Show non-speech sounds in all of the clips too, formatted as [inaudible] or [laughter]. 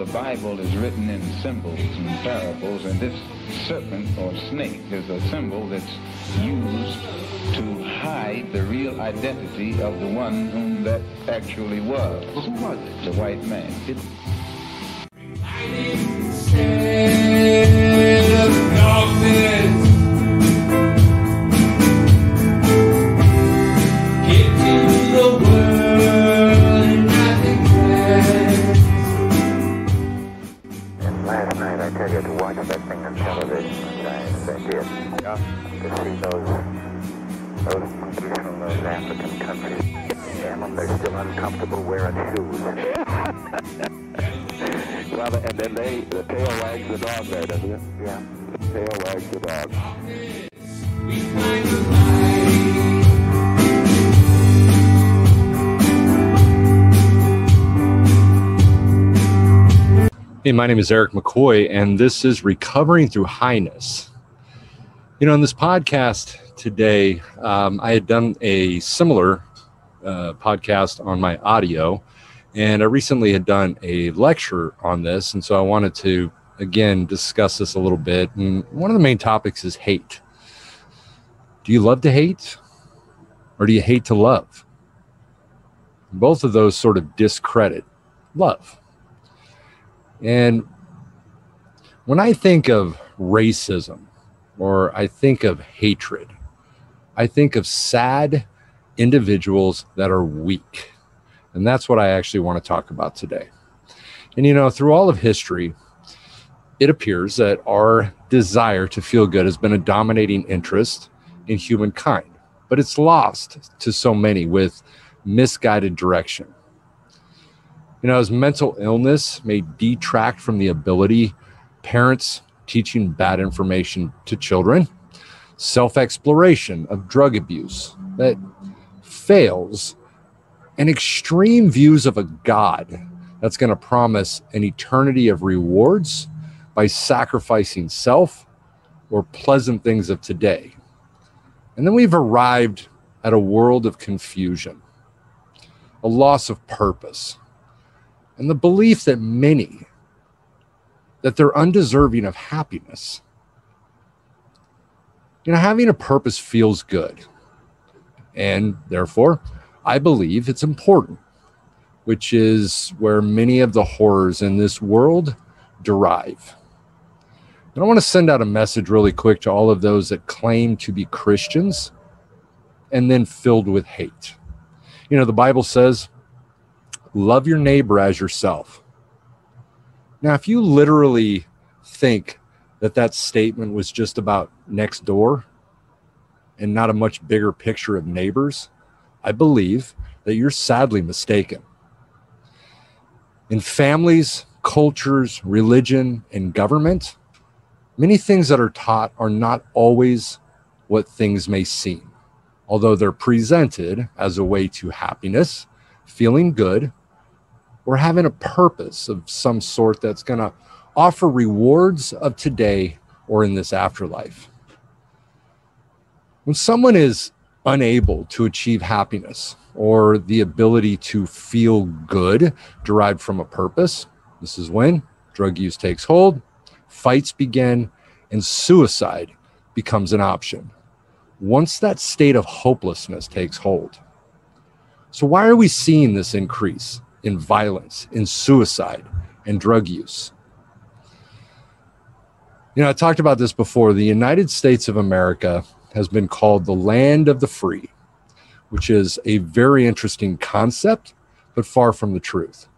the Bible is written in symbols and parables, and this serpent or snake is a symbol that's used to hide the real identity of the one whom that actually was. Who was it? The white man. It Well, and then they, the tail wags the dog there, doesn't it? Yeah. The Tail wags the dog. Hey, my name is Eric McCoy, and this is Recovering Through Highness. You know, in this podcast today, um, I had done a similar uh, podcast on my audio, and I recently had done a lecture on this. And so I wanted to, again, discuss this a little bit. And one of the main topics is hate. Do you love to hate, or do you hate to love? Both of those sort of discredit love. And when I think of racism or I think of hatred, I think of sad individuals that are weak. And that's what I actually want to talk about today. And you know, through all of history, it appears that our desire to feel good has been a dominating interest in humankind, but it's lost to so many with misguided direction. You know, as mental illness may detract from the ability parents teaching bad information to children, self exploration of drug abuse that fails, and extreme views of a God that's going to promise an eternity of rewards by sacrificing self or pleasant things of today. And then we've arrived at a world of confusion, a loss of purpose and the belief that many that they're undeserving of happiness you know having a purpose feels good and therefore i believe it's important which is where many of the horrors in this world derive and i want to send out a message really quick to all of those that claim to be christians and then filled with hate you know the bible says love your neighbor as yourself. Now, if you literally think that that statement was just about next door and not a much bigger picture of neighbors, I believe that you're sadly mistaken. In families, cultures, religion, and government, many things that are taught are not always what things may seem, although they're presented as a way to happiness, feeling good, or having a purpose of some sort that's going to offer rewards of today or in this afterlife. When someone is unable to achieve happiness or the ability to feel good derived from a purpose, this is when drug use takes hold, fights begin, and suicide becomes an option. Once that state of hopelessness takes hold. So, why are we seeing this increase? in violence, in suicide, and drug use. You know, I talked about this before. The United States of America has been called the land of the free, which is a very interesting concept, but far from the truth.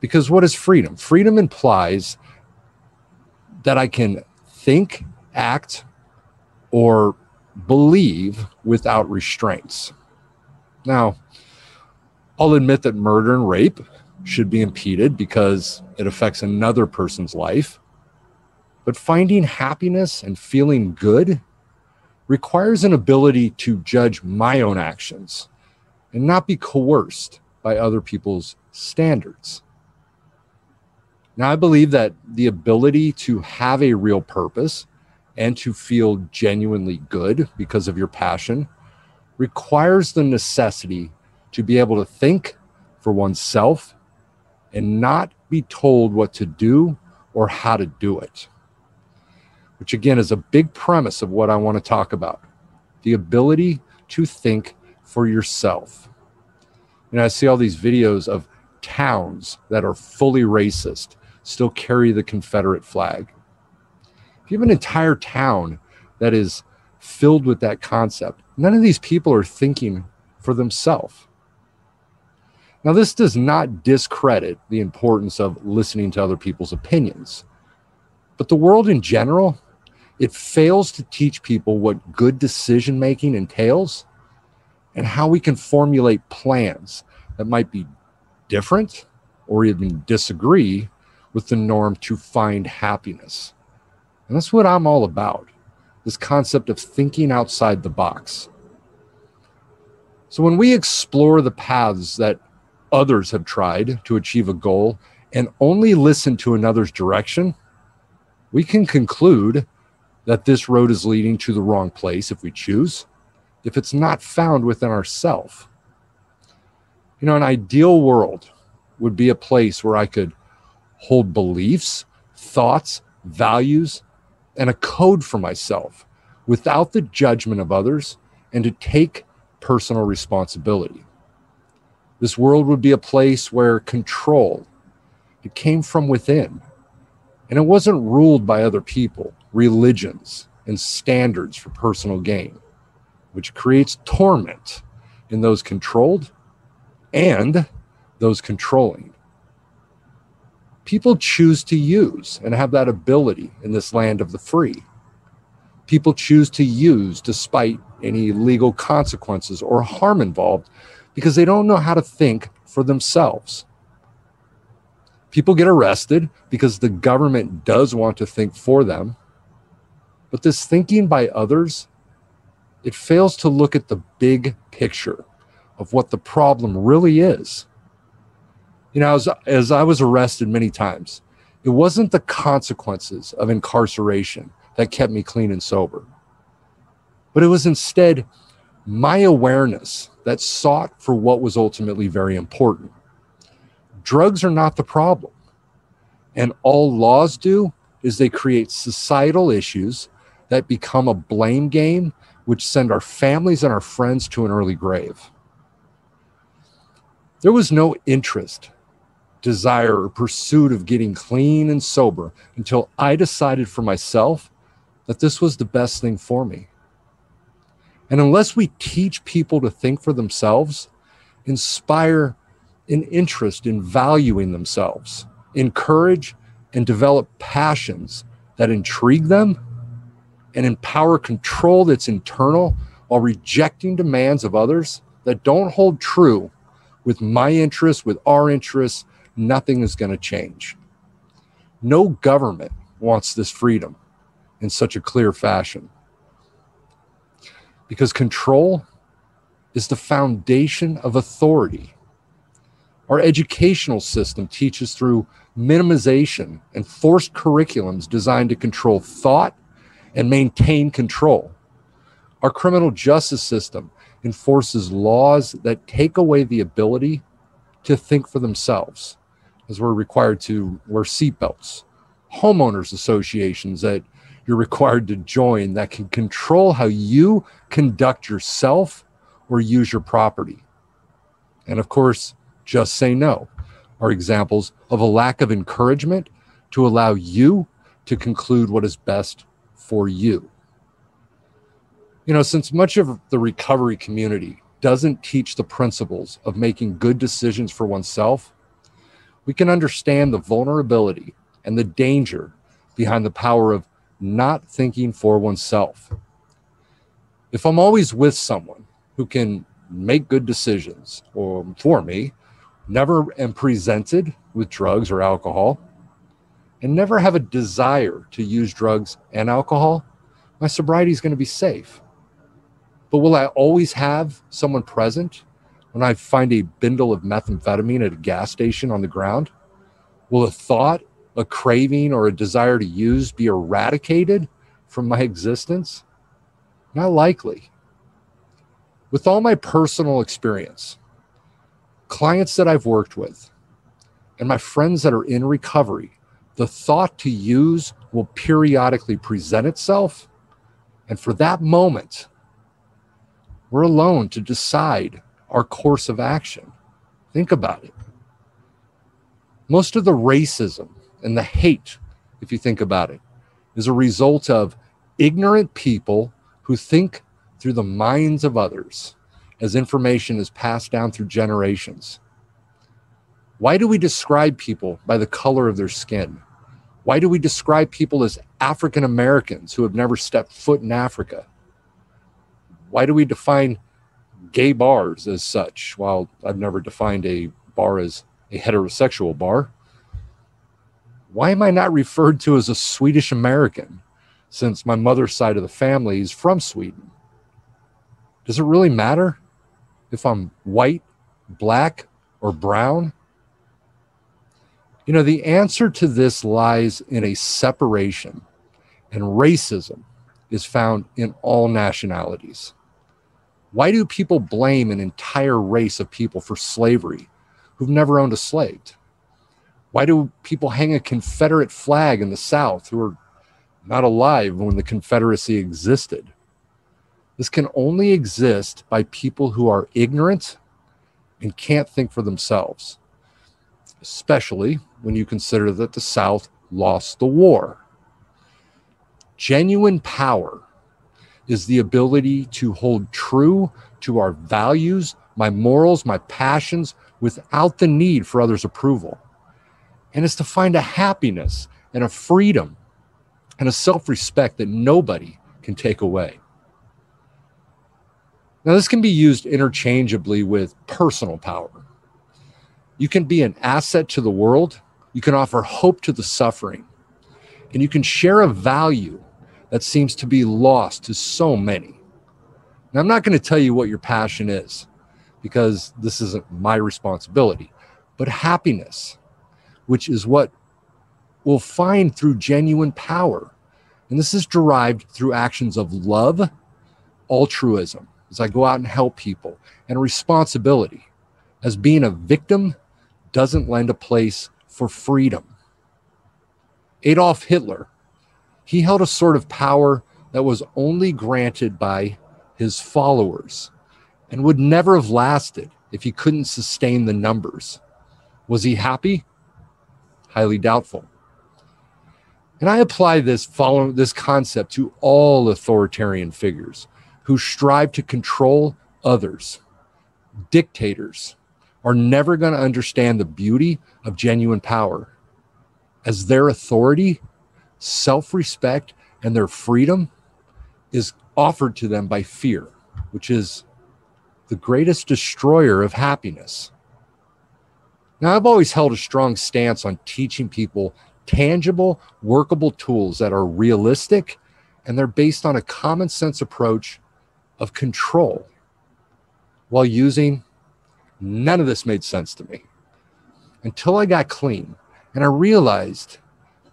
Because what is freedom? Freedom implies that I can think, act, or believe without restraints. Now, I'll admit that murder and rape should be impeded because it affects another person's life. But finding happiness and feeling good requires an ability to judge my own actions and not be coerced by other people's standards. Now, I believe that the ability to have a real purpose and to feel genuinely good because of your passion requires the necessity to be able to think for oneself and not be told what to do or how to do it. Which again is a big premise of what I want to talk about the ability to think for yourself. And I see all these videos of towns that are fully racist still carry the Confederate flag. If you have an entire town that is filled with that concept, none of these people are thinking for themselves. Now, this does not discredit the importance of listening to other people's opinions, but the world in general, it fails to teach people what good decision making entails and how we can formulate plans that might be different or even disagree with the norm to find happiness. And that's what I'm all about this concept of thinking outside the box. So when we explore the paths that others have tried to achieve a goal and only listen to another's direction, we can conclude that this road is leading to the wrong place if we choose, if it's not found within ourself. You know, an ideal world would be a place where I could hold beliefs, thoughts, values, and a code for myself without the judgment of others and to take personal responsibility. This world would be a place where control it came from within and it wasn't ruled by other people, religions, and standards for personal gain, which creates torment in those controlled and those controlling. People choose to use and have that ability in this land of the free. People choose to use despite any legal consequences or harm involved because they don't know how to think for themselves. People get arrested because the government does want to think for them. But this thinking by others, it fails to look at the big picture of what the problem really is. You know, as, as I was arrested many times, it wasn't the consequences of incarceration that kept me clean and sober, but it was instead my awareness that sought for what was ultimately very important. Drugs are not the problem. And all laws do is they create societal issues that become a blame game, which send our families and our friends to an early grave. There was no interest, desire, or pursuit of getting clean and sober until I decided for myself that this was the best thing for me. And unless we teach people to think for themselves, inspire an interest in valuing themselves, encourage and develop passions that intrigue them, and empower control that's internal while rejecting demands of others that don't hold true with my interests, with our interests, nothing is going to change. No government wants this freedom in such a clear fashion because control is the foundation of authority. Our educational system teaches through minimization and forced curriculums designed to control thought and maintain control. Our criminal justice system enforces laws that take away the ability to think for themselves, as we're required to wear seatbelts, homeowners associations that you're required to join that can control how you conduct yourself or use your property. And of course, just say no are examples of a lack of encouragement to allow you to conclude what is best for you. You know, since much of the recovery community doesn't teach the principles of making good decisions for oneself, we can understand the vulnerability and the danger behind the power of not thinking for oneself. If I'm always with someone who can make good decisions or for me, never am presented with drugs or alcohol, and never have a desire to use drugs and alcohol, my sobriety is going to be safe. But will I always have someone present when I find a bindle of methamphetamine at a gas station on the ground? Will a thought a craving or a desire to use be eradicated from my existence? Not likely. With all my personal experience, clients that I've worked with, and my friends that are in recovery, the thought to use will periodically present itself. And for that moment, we're alone to decide our course of action. Think about it. Most of the racism and the hate, if you think about it, is a result of ignorant people who think through the minds of others as information is passed down through generations. Why do we describe people by the color of their skin? Why do we describe people as African Americans who have never stepped foot in Africa? Why do we define gay bars as such? While I've never defined a bar as a heterosexual bar. Why am I not referred to as a Swedish American since my mother's side of the family is from Sweden? Does it really matter if I'm white, black, or brown? You know, the answer to this lies in a separation, and racism is found in all nationalities. Why do people blame an entire race of people for slavery who've never owned a slave? Why do people hang a Confederate flag in the South who are not alive when the Confederacy existed? This can only exist by people who are ignorant and can't think for themselves especially when you consider that the South lost the war. Genuine power is the ability to hold true to our values, my morals, my passions without the need for others' approval. And it's to find a happiness and a freedom and a self respect that nobody can take away. Now, this can be used interchangeably with personal power. You can be an asset to the world. You can offer hope to the suffering. And you can share a value that seems to be lost to so many. Now, I'm not going to tell you what your passion is because this isn't my responsibility, but happiness, which is what we'll find through genuine power. And this is derived through actions of love, altruism, as I go out and help people, and responsibility as being a victim doesn't lend a place for freedom. Adolf Hitler, he held a sort of power that was only granted by his followers and would never have lasted if he couldn't sustain the numbers. Was he happy? Highly doubtful. And I apply this following this concept to all authoritarian figures who strive to control others, dictators, are never going to understand the beauty of genuine power as their authority, self respect, and their freedom is offered to them by fear, which is the greatest destroyer of happiness. Now, I've always held a strong stance on teaching people tangible, workable tools that are realistic and they're based on a common sense approach of control while using None of this made sense to me until I got clean and I realized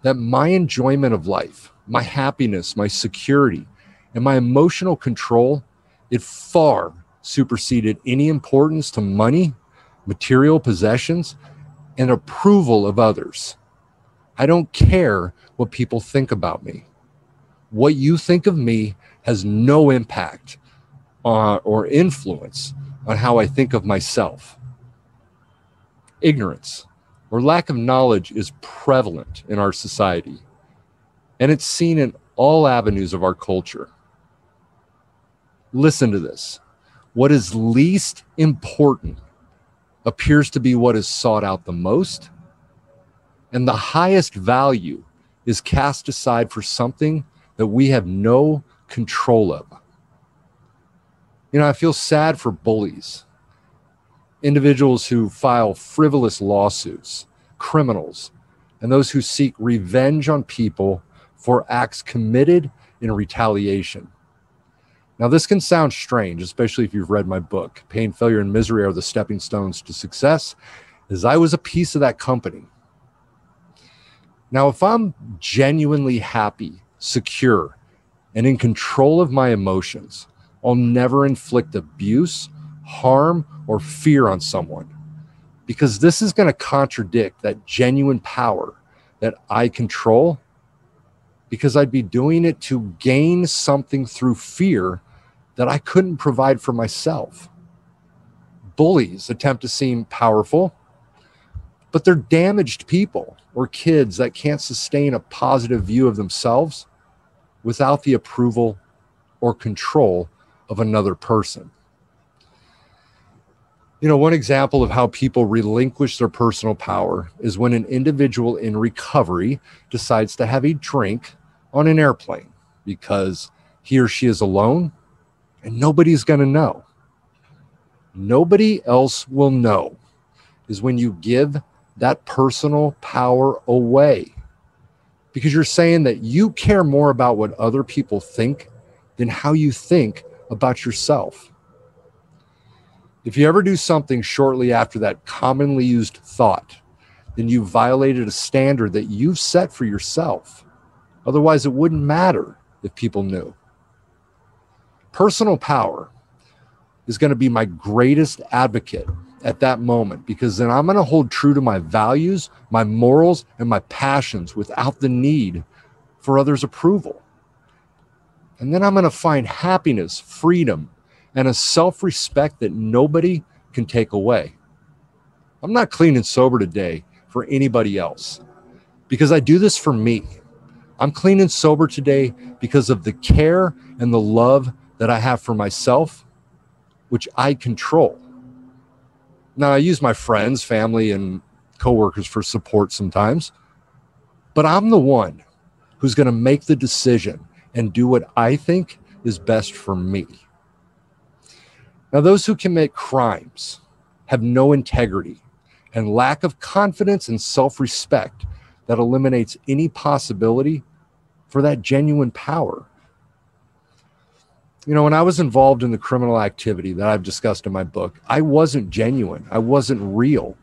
that my enjoyment of life, my happiness, my security, and my emotional control, it far superseded any importance to money, material possessions, and approval of others. I don't care what people think about me. What you think of me has no impact uh, or influence on how I think of myself. Ignorance or lack of knowledge is prevalent in our society, and it's seen in all avenues of our culture. Listen to this. What is least important appears to be what is sought out the most, and the highest value is cast aside for something that we have no control of. You know, I feel sad for bullies, individuals who file frivolous lawsuits, criminals, and those who seek revenge on people for acts committed in retaliation. Now, this can sound strange, especially if you've read my book, Pain, Failure, and Misery Are the Stepping Stones to Success, as I was a piece of that company. Now, if I'm genuinely happy, secure, and in control of my emotions, I'll never inflict abuse, harm, or fear on someone because this is going to contradict that genuine power that I control because I'd be doing it to gain something through fear that I couldn't provide for myself. Bullies attempt to seem powerful, but they're damaged people or kids that can't sustain a positive view of themselves without the approval or control of another person. You know, one example of how people relinquish their personal power is when an individual in recovery decides to have a drink on an airplane because he or she is alone and nobody's going to know. Nobody else will know is when you give that personal power away because you're saying that you care more about what other people think than how you think about yourself. If you ever do something shortly after that commonly used thought, then you violated a standard that you've set for yourself. Otherwise, it wouldn't matter if people knew. Personal power is going to be my greatest advocate at that moment because then I'm going to hold true to my values, my morals, and my passions without the need for others' approval. And then I'm going to find happiness, freedom, and a self respect that nobody can take away. I'm not clean and sober today for anybody else because I do this for me. I'm clean and sober today because of the care and the love that I have for myself, which I control. Now, I use my friends, family, and coworkers for support sometimes, but I'm the one who's going to make the decision and do what I think is best for me. Now, those who commit crimes have no integrity and lack of confidence and self respect that eliminates any possibility for that genuine power. You know, when I was involved in the criminal activity that I've discussed in my book, I wasn't genuine. I wasn't real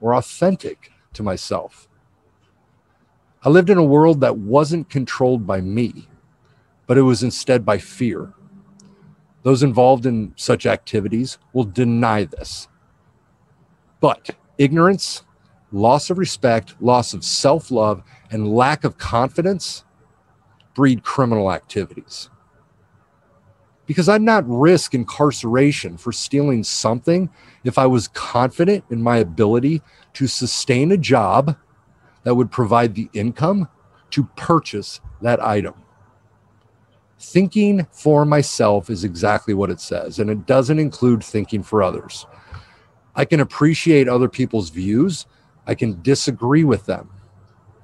or authentic to myself. I lived in a world that wasn't controlled by me, but it was instead by fear. Those involved in such activities will deny this. But ignorance, loss of respect, loss of self love, and lack of confidence breed criminal activities. Because I'd not risk incarceration for stealing something if I was confident in my ability to sustain a job that would provide the income to purchase that item. Thinking for myself is exactly what it says, and it doesn't include thinking for others. I can appreciate other people's views, I can disagree with them,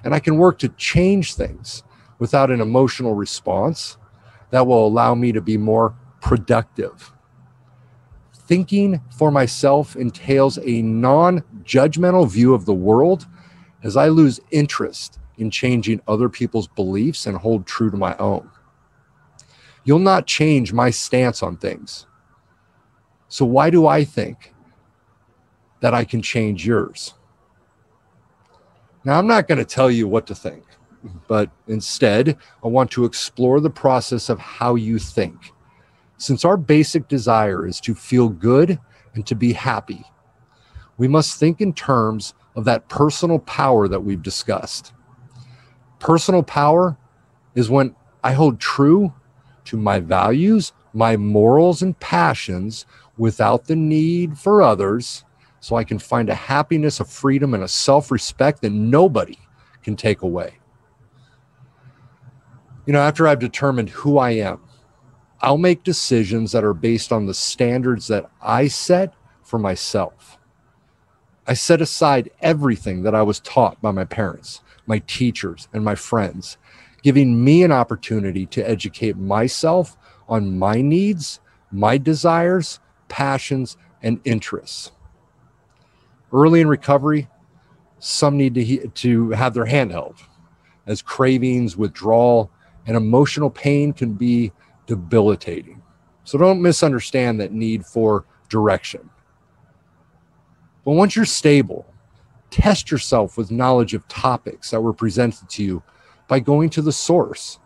and I can work to change things without an emotional response that will allow me to be more productive. Thinking for myself entails a non judgmental view of the world as I lose interest in changing other people's beliefs and hold true to my own. You'll not change my stance on things. So, why do I think that I can change yours? Now, I'm not going to tell you what to think, but instead, I want to explore the process of how you think. Since our basic desire is to feel good and to be happy, we must think in terms of that personal power that we've discussed. Personal power is when I hold true to my values, my morals, and passions without the need for others, so I can find a happiness, a freedom, and a self respect that nobody can take away. You know, after I've determined who I am, I'll make decisions that are based on the standards that I set for myself. I set aside everything that I was taught by my parents, my teachers, and my friends, giving me an opportunity to educate myself on my needs, my desires, passions, and interests. Early in recovery, some need to, to have their hand held, as cravings, withdrawal, and emotional pain can be debilitating. So don't misunderstand that need for direction. But once you're stable, test yourself with knowledge of topics that were presented to you by going to the source.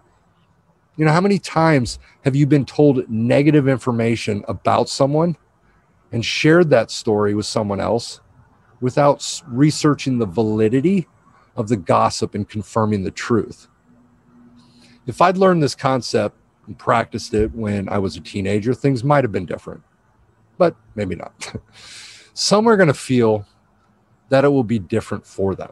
You know, how many times have you been told negative information about someone and shared that story with someone else without researching the validity of the gossip and confirming the truth? If I'd learned this concept and practiced it when I was a teenager, things might have been different, but maybe not. [laughs] Some are going to feel that it will be different for them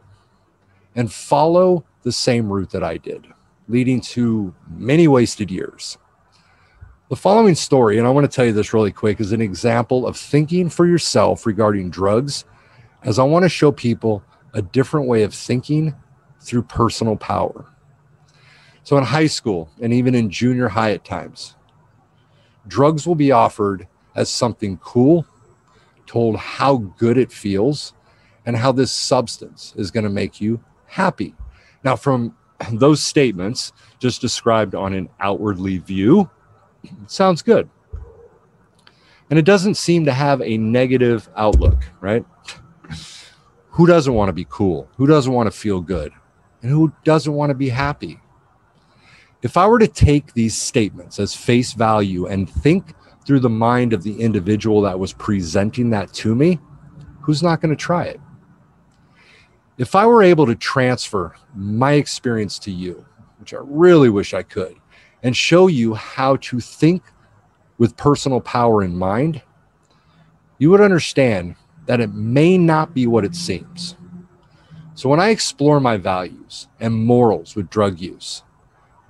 and follow the same route that I did, leading to many wasted years. The following story, and I want to tell you this really quick, is an example of thinking for yourself regarding drugs, as I want to show people a different way of thinking through personal power. So, in high school and even in junior high at times, drugs will be offered as something cool, told how good it feels, and how this substance is going to make you happy. Now, from [clears throat] those statements just described on an outwardly view, sounds good. And it doesn't seem to have a negative outlook, right? Who doesn't want to be cool? Who doesn't want to feel good? And who doesn't want to be happy? If I were to take these statements as face value and think through the mind of the individual that was presenting that to me, who's not going to try it? If I were able to transfer my experience to you, which I really wish I could, and show you how to think with personal power in mind, you would understand that it may not be what it seems. So when I explore my values and morals with drug use,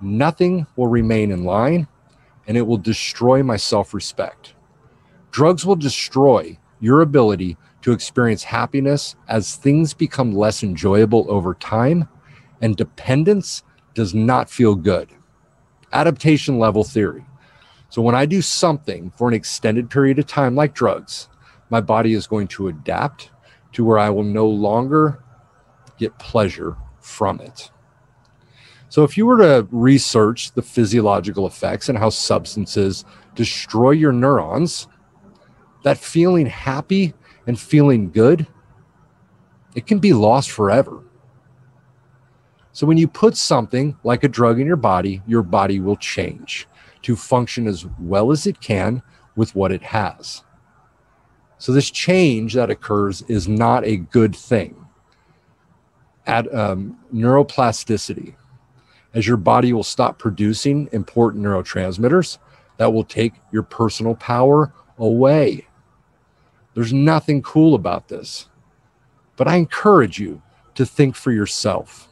nothing will remain in line and it will destroy my self respect. Drugs will destroy your ability to experience happiness as things become less enjoyable over time and dependence does not feel good adaptation level theory. So when I do something for an extended period of time, like drugs, my body is going to adapt to where I will no longer get pleasure from it. So if you were to research the physiological effects and how substances destroy your neurons, that feeling happy and feeling good, it can be lost forever. So when you put something like a drug in your body, your body will change to function as well as it can with what it has. So this change that occurs is not a good thing. At um, neuroplasticity, as your body will stop producing important neurotransmitters that will take your personal power away. There's nothing cool about this. But I encourage you to think for yourself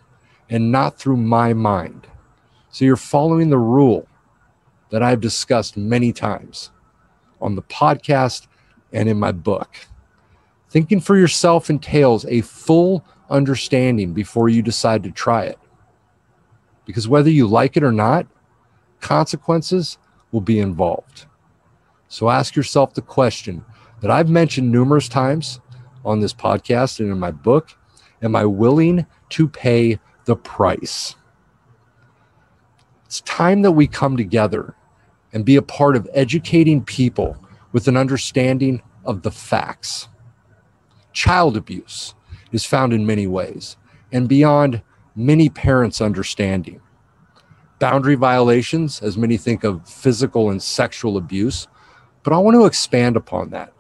and not through my mind. So you're following the rule that I've discussed many times on the podcast and in my book. Thinking for yourself entails a full understanding before you decide to try it. Because whether you like it or not, consequences will be involved. So ask yourself the question that I've mentioned numerous times on this podcast and in my book Am I willing to pay the price. It's time that we come together and be a part of educating people with an understanding of the facts. Child abuse is found in many ways and beyond many parents' understanding. Boundary violations, as many think of physical and sexual abuse, but I want to expand upon that.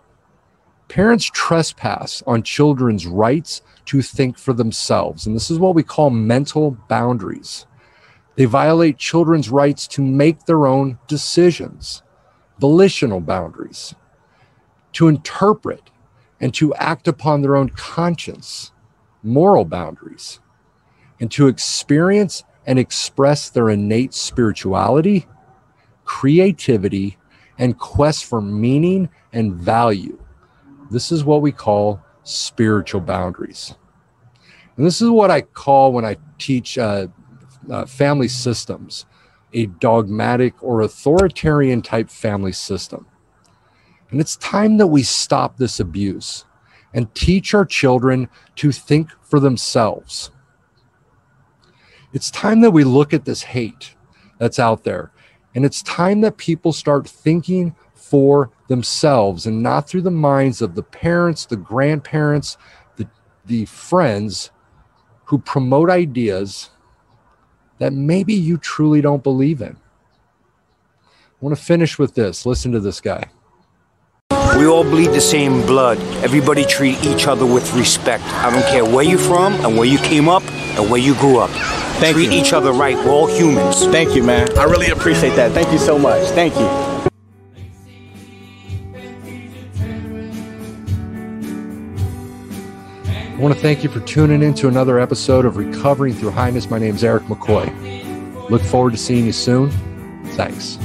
Parents trespass on children's rights to think for themselves. And this is what we call mental boundaries. They violate children's rights to make their own decisions, volitional boundaries, to interpret and to act upon their own conscience, moral boundaries, and to experience and express their innate spirituality, creativity, and quest for meaning and value this is what we call spiritual boundaries. And this is what I call when I teach uh, uh, family systems a dogmatic or authoritarian type family system. And it's time that we stop this abuse and teach our children to think for themselves. It's time that we look at this hate that's out there. And it's time that people start thinking for themselves and not through the minds of the parents, the grandparents, the, the friends who promote ideas that maybe you truly don't believe in. I want to finish with this. Listen to this guy. We all bleed the same blood. Everybody treat each other with respect. I don't care where you're from and where you came up and where you grew up. Thank treat you. each other right. We're all humans. Thank you, man. I really appreciate that. Thank you so much. Thank you. I want to thank you for tuning in to another episode of Recovering Through Highness. My name is Eric McCoy. Look forward to seeing you soon. Thanks.